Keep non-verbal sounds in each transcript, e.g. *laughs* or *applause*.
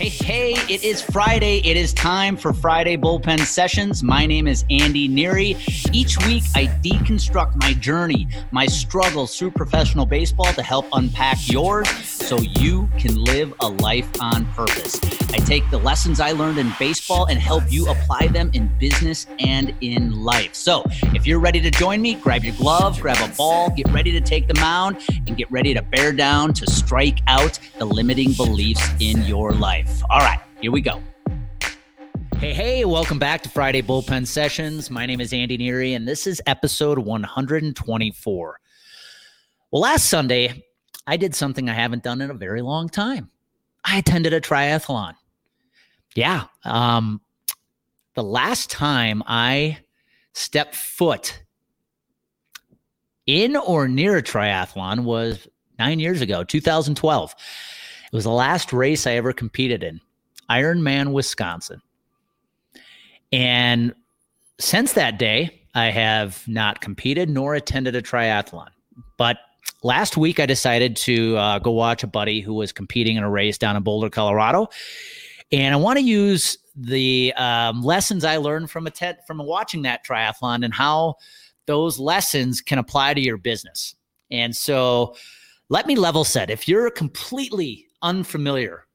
Hey, hey, it is Friday. It is time for Friday Bullpen Sessions. My name is Andy Neary. Each week, I deconstruct my journey, my struggles through professional baseball to help unpack yours so you can live a life on purpose. I take the lessons I learned in baseball and help you apply them in business and in life. So if you're ready to join me, grab your glove, grab a ball, get ready to take the mound, and get ready to bear down to strike out the limiting beliefs in your life. All right, here we go. Hey, hey, welcome back to Friday Bullpen Sessions. My name is Andy Neary, and this is episode 124. Well, last Sunday, I did something I haven't done in a very long time. I attended a triathlon. Yeah. Um, the last time I stepped foot in or near a triathlon was nine years ago, 2012. It was the last race I ever competed in, Ironman, Wisconsin. And since that day, I have not competed nor attended a triathlon. But last week, I decided to uh, go watch a buddy who was competing in a race down in Boulder, Colorado. And I want to use the um, lessons I learned from a from watching that triathlon and how those lessons can apply to your business. And so, let me level set. If you're completely unfamiliar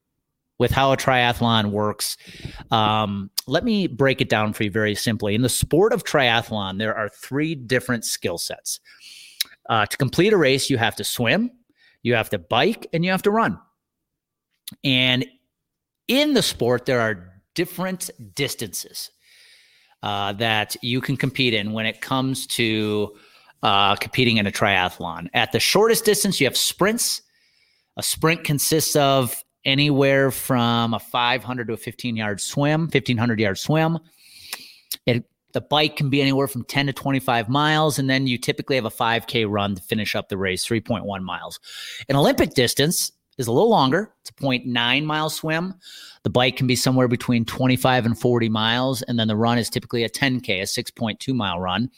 with how a triathlon works, um, let me break it down for you very simply. In the sport of triathlon, there are three different skill sets. Uh, to complete a race, you have to swim, you have to bike, and you have to run. And in the sport, there are different distances uh, that you can compete in when it comes to uh, competing in a triathlon. At the shortest distance, you have sprints. A sprint consists of anywhere from a 500 to a 15 yard swim, 1500 yard swim. It, the bike can be anywhere from 10 to 25 miles, and then you typically have a 5K run to finish up the race, 3.1 miles. An Olympic distance is a little longer. It's a 0.9 mile swim. The bike can be somewhere between 25 and 40 miles, and then the run is typically a 10K, a 6.2 mile run.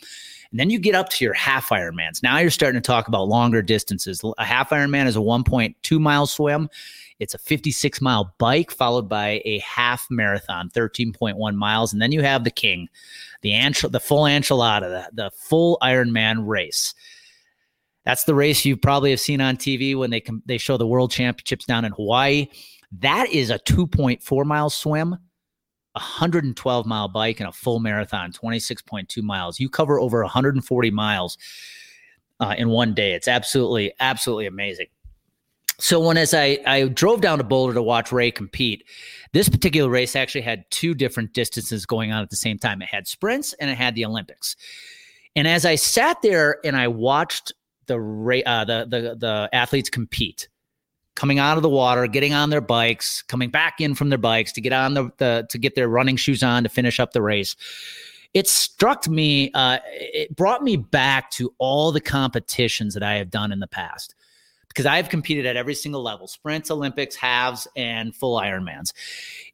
And then you get up to your half Ironmans. Now you're starting to talk about longer distances. A half Ironman is a 1.2 mile swim. It's a 56 mile bike followed by a half marathon, 13.1 miles. And then you have the king, the the full enchilada, the, the full Ironman race. That's the race you probably have seen on TV when they com- they show the world championships down in Hawaii. That is a 2.4 mile swim 112 mile bike and a full marathon, 26.2 miles. You cover over 140 miles uh, in one day. It's absolutely, absolutely amazing. So when as I, I drove down to Boulder to watch Ray compete, this particular race actually had two different distances going on at the same time. It had sprints and it had the Olympics. And as I sat there and I watched the uh, the the the athletes compete, coming out of the water, getting on their bikes, coming back in from their bikes to get on the, the to get their running shoes on to finish up the race. It struck me, uh, it brought me back to all the competitions that I have done in the past because I have competed at every single level sprints, Olympics, halves, and full Ironmans.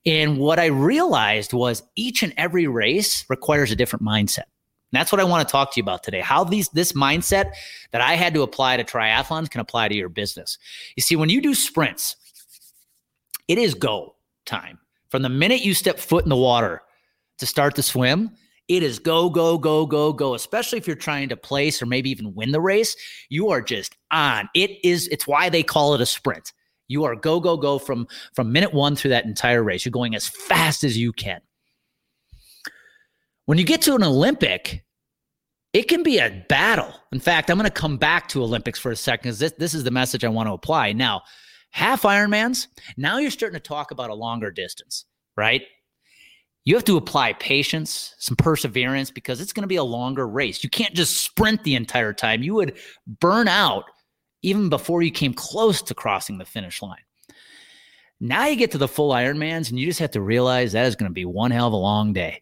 And what I realized was each and every race requires a different mindset. And that's what I want to talk to you about today. How these this mindset that I had to apply to triathlons can apply to your business. You see, when you do sprints, it is go time. From the minute you step foot in the water to start the swim, it is go, go, go, go, go. Especially if you're trying to place or maybe even win the race, you are just on. It is, it's why they call it a sprint. You are go, go, go from from minute one through that entire race. You're going as fast as you can. When you get to an Olympic, it can be a battle. In fact, I'm going to come back to Olympics for a second because this, this is the message I want to apply. Now, half Ironmans, now you're starting to talk about a longer distance, right? You have to apply patience, some perseverance because it's going to be a longer race. You can't just sprint the entire time. You would burn out even before you came close to crossing the finish line. Now you get to the full Ironmans and you just have to realize that is going to be one hell of a long day.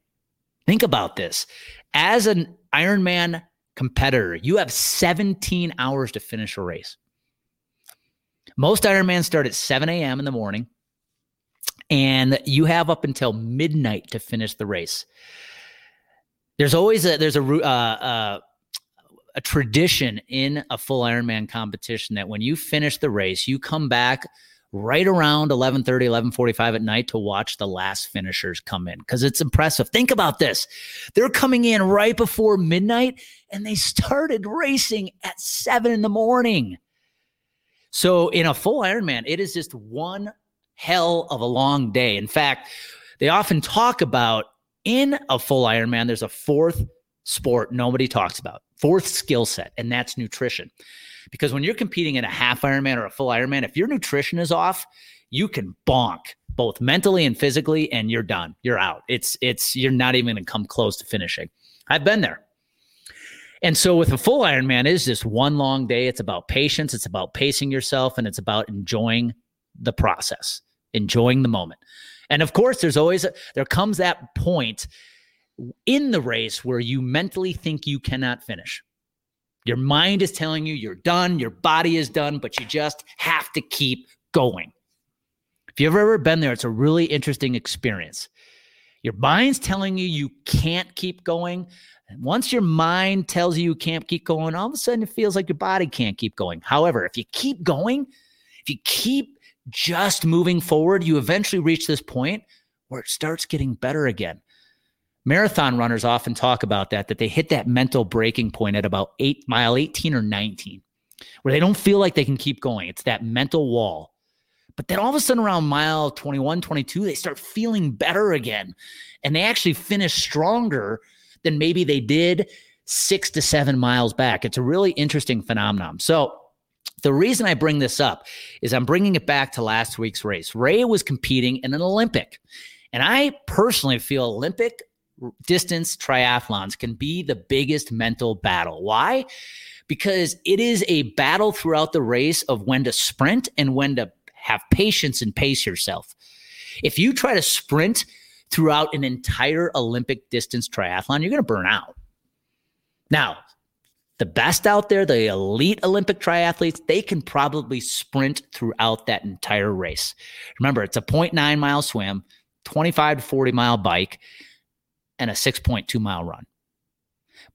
Think about this. As an Ironman competitor, you have 17 hours to finish a race. Most Ironmans start at 7 a.m. in the morning, and you have up until midnight to finish the race. There's always a there's a uh, uh, a tradition in a full Ironman competition that when you finish the race, you come back right around 11:30 11:45 at night to watch the last finishers come in cuz it's impressive. Think about this. They're coming in right before midnight and they started racing at 7 in the morning. So in a full Ironman, it is just one hell of a long day. In fact, they often talk about in a full Ironman there's a fourth sport nobody talks about. Fourth skill set and that's nutrition. Because when you're competing in a half Ironman or a full Ironman, if your nutrition is off, you can bonk both mentally and physically, and you're done. You're out. It's it's you're not even gonna come close to finishing. I've been there. And so with a full Ironman it is just one long day. It's about patience, it's about pacing yourself, and it's about enjoying the process, enjoying the moment. And of course, there's always a, there comes that point in the race where you mentally think you cannot finish. Your mind is telling you you're done, your body is done, but you just have to keep going. If you've ever been there, it's a really interesting experience. Your mind's telling you you can't keep going. And once your mind tells you you can't keep going, all of a sudden it feels like your body can't keep going. However, if you keep going, if you keep just moving forward, you eventually reach this point where it starts getting better again. Marathon runners often talk about that, that they hit that mental breaking point at about eight mile 18 or 19, where they don't feel like they can keep going. It's that mental wall. But then all of a sudden around mile 21, 22, they start feeling better again. And they actually finish stronger than maybe they did six to seven miles back. It's a really interesting phenomenon. So the reason I bring this up is I'm bringing it back to last week's race. Ray was competing in an Olympic. And I personally feel Olympic distance triathlons can be the biggest mental battle. Why? Because it is a battle throughout the race of when to sprint and when to have patience and pace yourself. If you try to sprint throughout an entire Olympic distance triathlon, you're going to burn out. Now, the best out there, the elite Olympic triathletes, they can probably sprint throughout that entire race. Remember, it's a 0.9 mile swim, 25 to 40 mile bike and a 6.2 mile run.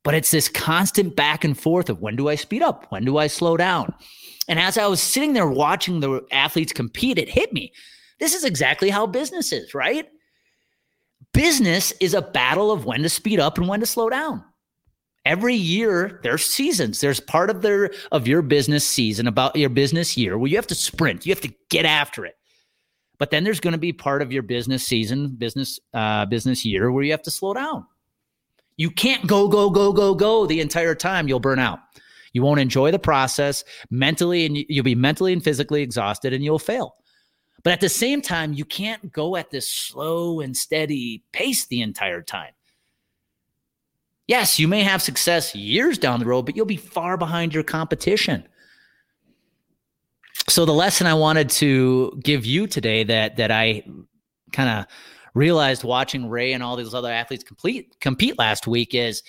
But it's this constant back and forth of when do I speed up? When do I slow down? And as I was sitting there watching the athletes compete, it hit me. This is exactly how business is, right? Business is a battle of when to speed up and when to slow down. Every year there's seasons. There's part of their of your business season about your business year where you have to sprint. You have to get after it. But then there's going to be part of your business season, business uh, business year where you have to slow down. You can't go go go go go the entire time. You'll burn out. You won't enjoy the process mentally, and you'll be mentally and physically exhausted, and you'll fail. But at the same time, you can't go at this slow and steady pace the entire time. Yes, you may have success years down the road, but you'll be far behind your competition so the lesson I wanted to give you today that that I kind of realized watching Ray and all these other athletes complete compete last week is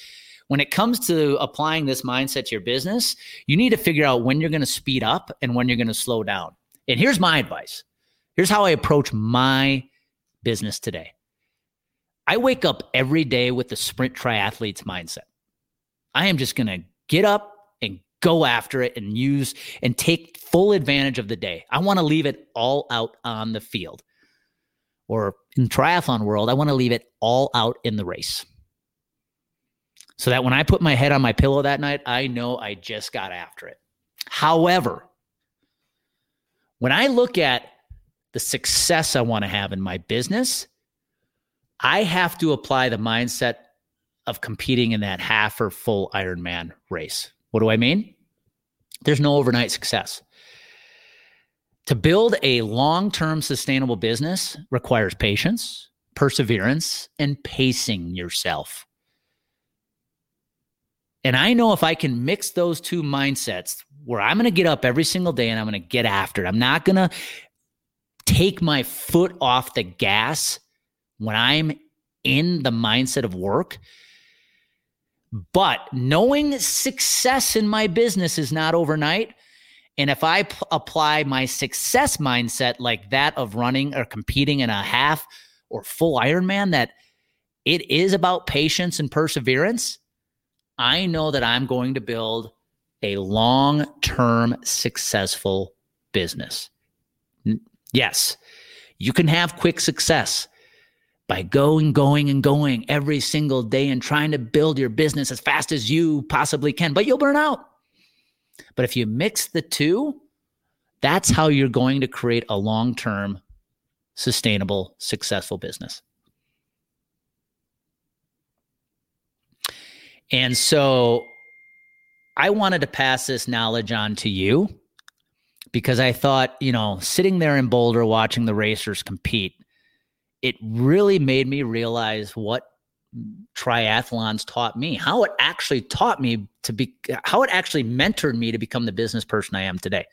when it comes to applying this mindset to your business, you need to figure out when you're going to speed up and when you're going to slow down. And here's my advice. Here's how I approach my business today. I wake up every day with the sprint triathletes mindset. I am just going to get up and go after it and use and take full advantage of the day. I want to leave it all out on the field. Or in triathlon world, I want to leave it all out in the race. So that when I put my head on my pillow that night, I know I just got after it. However, when I look at the success I want to have in my business, I have to apply the mindset of competing in that half or full Ironman race. What do I mean? There's no overnight success. To build a long term sustainable business requires patience, perseverance, and pacing yourself. And I know if I can mix those two mindsets where I'm going to get up every single day and I'm going to get after it, I'm not going to take my foot off the gas when I'm in the mindset of work but knowing success in my business is not overnight. And if I p- apply my success mindset like that of running or competing in a half or full Ironman, that it is about patience and perseverance, I know that I'm going to build a long term successful business. Yes, you can have quick success by going, going, and going every single day and trying to build your business as fast as you possibly can, but you'll burn out. But if you mix the two, that's how you're going to create a long term, sustainable, successful business. And so I wanted to pass this knowledge on to you because I thought, you know, sitting there in Boulder watching the racers compete, it really made me realize what triathlons taught me, how it actually taught me to be, how it actually mentored me to become the business person I am today.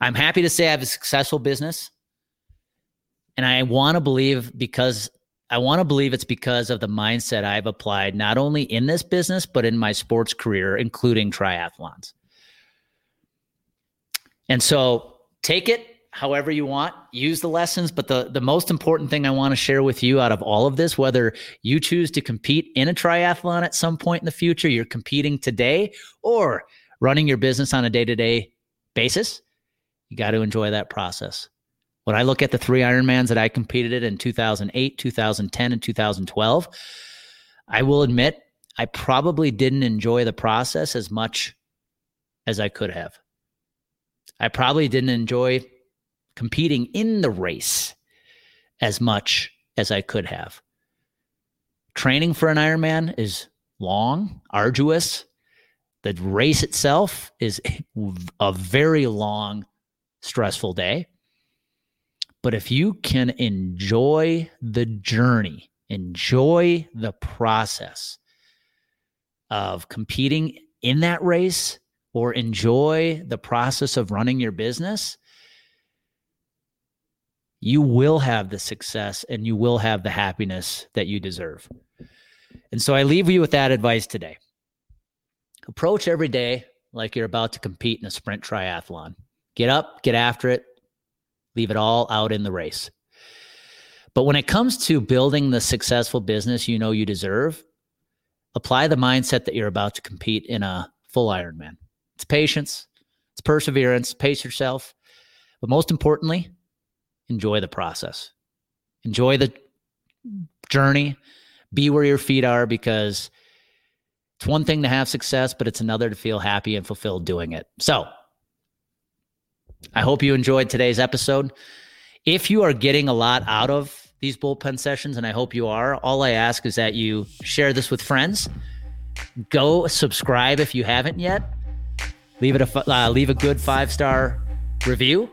I'm happy to say I have a successful business. And I want to believe because I want to believe it's because of the mindset I've applied not only in this business, but in my sports career, including triathlons. And so take it however you want, use the lessons. But the, the most important thing I want to share with you out of all of this, whether you choose to compete in a triathlon at some point in the future, you're competing today, or running your business on a day to day basis, you got to enjoy that process. When I look at the three Ironmans that I competed in in 2008, 2010, and 2012, I will admit I probably didn't enjoy the process as much as I could have. I probably didn't enjoy competing in the race as much as I could have. Training for an Ironman is long, arduous. The race itself is *laughs* a very long, stressful day. But if you can enjoy the journey, enjoy the process of competing in that race or enjoy the process of running your business, you will have the success and you will have the happiness that you deserve. And so I leave you with that advice today. Approach every day like you're about to compete in a sprint triathlon. Get up, get after it, leave it all out in the race. But when it comes to building the successful business you know you deserve, apply the mindset that you're about to compete in a full Ironman. It's patience, it's perseverance, pace yourself. But most importantly, enjoy the process. Enjoy the journey. Be where your feet are because it's one thing to have success, but it's another to feel happy and fulfilled doing it. So, I hope you enjoyed today's episode. If you are getting a lot out of these bullpen sessions, and I hope you are, all I ask is that you share this with friends. Go subscribe if you haven't yet. Leave it a uh, leave a good five star review.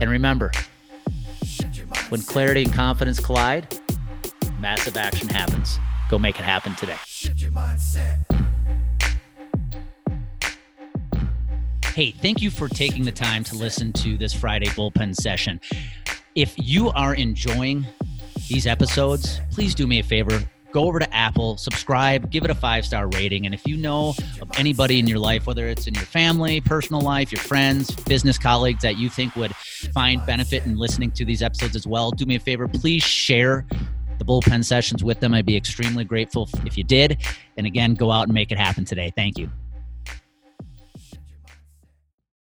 And remember, when clarity and confidence collide, massive action happens. Go make it happen today. Hey, thank you for taking the time to listen to this Friday bullpen session. If you are enjoying these episodes, please do me a favor. Go over to Apple, subscribe, give it a five star rating. And if you know of anybody in your life, whether it's in your family, personal life, your friends, business colleagues that you think would find benefit in listening to these episodes as well, do me a favor. Please share the bullpen sessions with them. I'd be extremely grateful if you did. And again, go out and make it happen today. Thank you.